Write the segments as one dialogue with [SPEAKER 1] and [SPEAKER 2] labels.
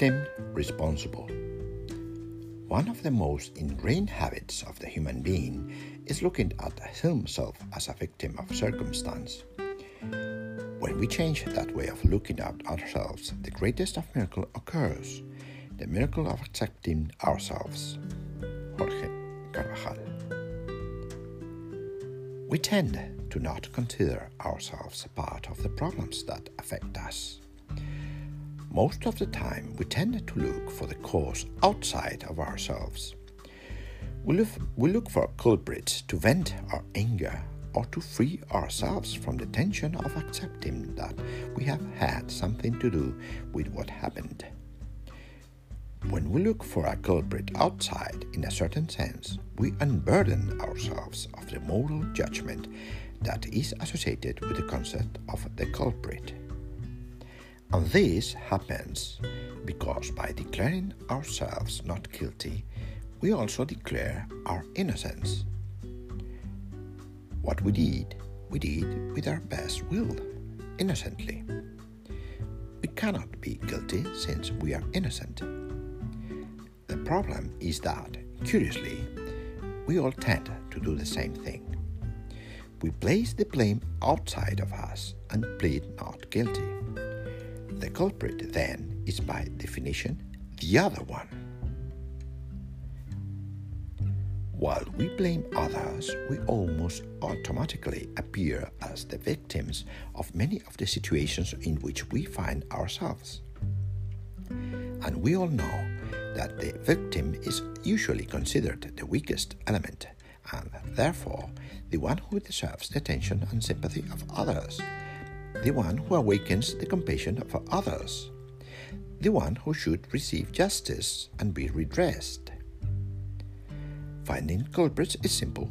[SPEAKER 1] victim responsible. One of the most ingrained habits of the human being is looking at himself as a victim of circumstance. When we change that way of looking at ourselves, the greatest of miracles occurs the miracle of accepting ourselves. Jorge Carvajal. We tend to not consider ourselves a part of the problems that affect us. Most of the time, we tend to look for the cause outside of ourselves. We look, we look for culprits to vent our anger or to free ourselves from the tension of accepting that we have had something to do with what happened. When we look for a culprit outside, in a certain sense, we unburden ourselves of the moral judgment that is associated with the concept of the culprit. And this happens because by declaring ourselves not guilty, we also declare our innocence. What we did, we did with our best will, innocently. We cannot be guilty since we are innocent. The problem is that, curiously, we all tend to do the same thing. We place the blame outside of us and plead not guilty. The culprit, then, is by definition the other one. While we blame others, we almost automatically appear as the victims of many of the situations in which we find ourselves. And we all know that the victim is usually considered the weakest element and therefore the one who deserves the attention and sympathy of others the one who awakens the compassion of others, the one who should receive justice and be redressed. Finding culprits is simple.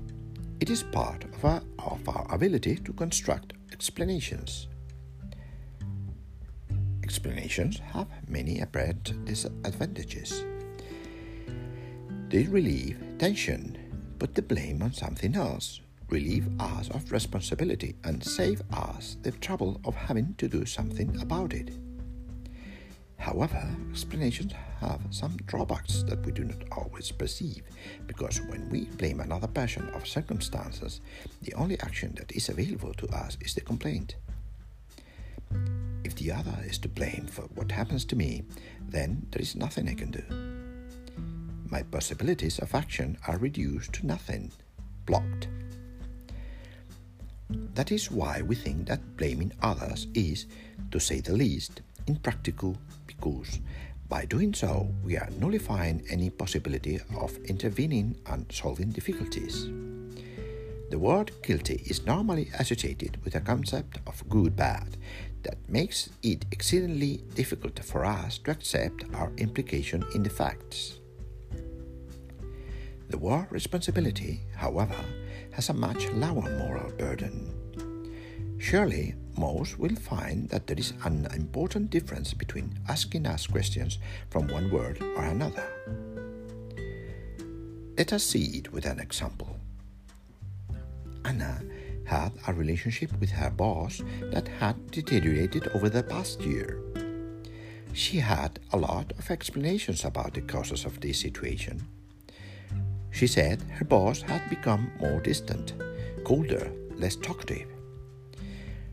[SPEAKER 1] It is part of our, of our ability to construct explanations. Explanations have many apparent disadvantages. They relieve tension, put the blame on something else, relieve us of responsibility and save us the trouble of having to do something about it. However, explanations have some drawbacks that we do not always perceive, because when we blame another person of circumstances, the only action that is available to us is the complaint. If the other is to blame for what happens to me, then there is nothing I can do. My possibilities of action are reduced to nothing, blocked. That is why we think that blaming others is, to say the least, impractical because by doing so we are nullifying any possibility of intervening and solving difficulties. The word guilty is normally associated with a concept of good bad that makes it exceedingly difficult for us to accept our implication in the facts. The word responsibility, however, has a much lower moral burden. Surely, most will find that there is an important difference between asking us questions from one word or another. Let us see it with an example. Anna had a relationship with her boss that had deteriorated over the past year. She had a lot of explanations about the causes of this situation she said her boss had become more distant, colder, less talkative.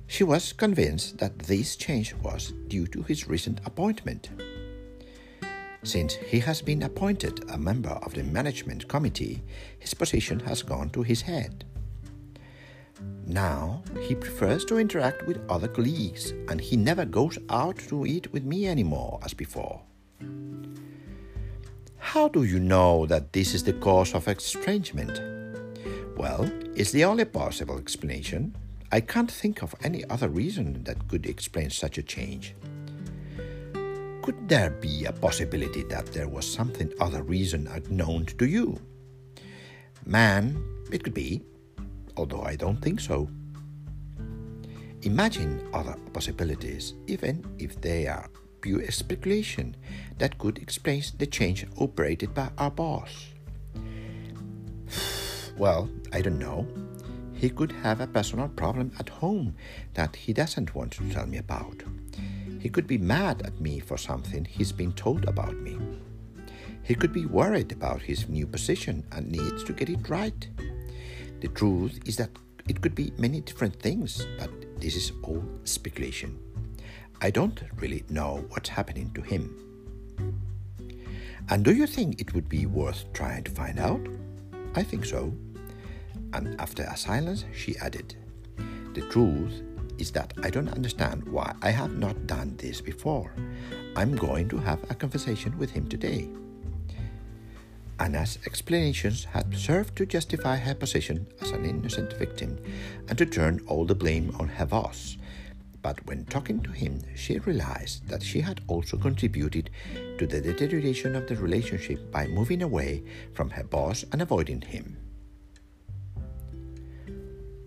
[SPEAKER 1] She was convinced that this change was due to his recent appointment. Since he has been appointed a member of the management committee, his position has gone to his head. Now he prefers to interact with other colleagues and he never goes out to eat with me anymore as before. How do you know that this is the cause of estrangement? Well, it's the only possible explanation. I can't think of any other reason that could explain such a change. Could there be a possibility that there was something other reason unknown to you? Man, it could be, although I don't think so. Imagine other possibilities, even if they are pure speculation that could explain the change operated by our boss. Well, I don't know. He could have a personal problem at home that he doesn't want to tell me about. He could be mad at me for something he's been told about me. He could be worried about his new position and needs to get it right. The truth is that it could be many different things, but this is all speculation. I don't really know what's happening to him. And do you think it would be worth trying to find out? I think so. And after a silence, she added, The truth is that I don't understand why I have not done this before. I'm going to have a conversation with him today. Anna's explanations had served to justify her position as an innocent victim and to turn all the blame on her boss. But when talking to him, she realized that she had also contributed to the deterioration of the relationship by moving away from her boss and avoiding him.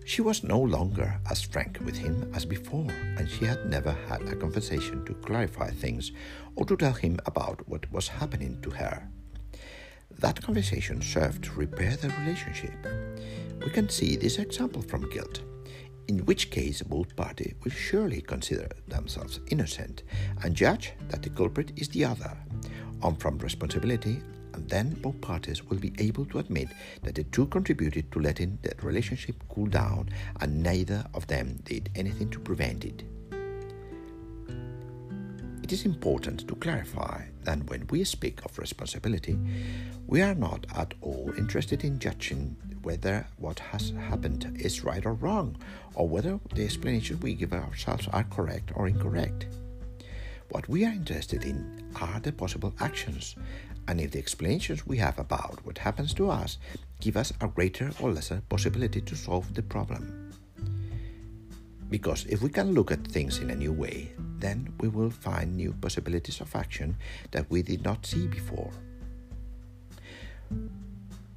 [SPEAKER 1] She was no longer as frank with him as before, and she had never had a conversation to clarify things or to tell him about what was happening to her. That conversation served to repair the relationship. We can see this example from guilt, in which case both parties will surely consider themselves innocent and judge that the culprit is the other, on from responsibility, and then both parties will be able to admit that the two contributed to letting the relationship cool down and neither of them did anything to prevent it. It is important to clarify that when we speak of responsibility, we are not at all interested in judging whether what has happened is right or wrong, or whether the explanations we give ourselves are correct or incorrect. What we are interested in are the possible actions, and if the explanations we have about what happens to us give us a greater or lesser possibility to solve the problem. Because if we can look at things in a new way, then we will find new possibilities of action that we did not see before.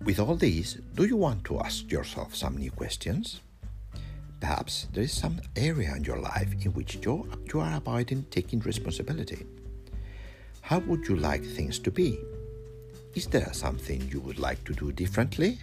[SPEAKER 1] With all these, do you want to ask yourself some new questions? Perhaps there is some area in your life in which you, are avoiding taking responsibility. How would you like things to be? Is there something you would like to do differently?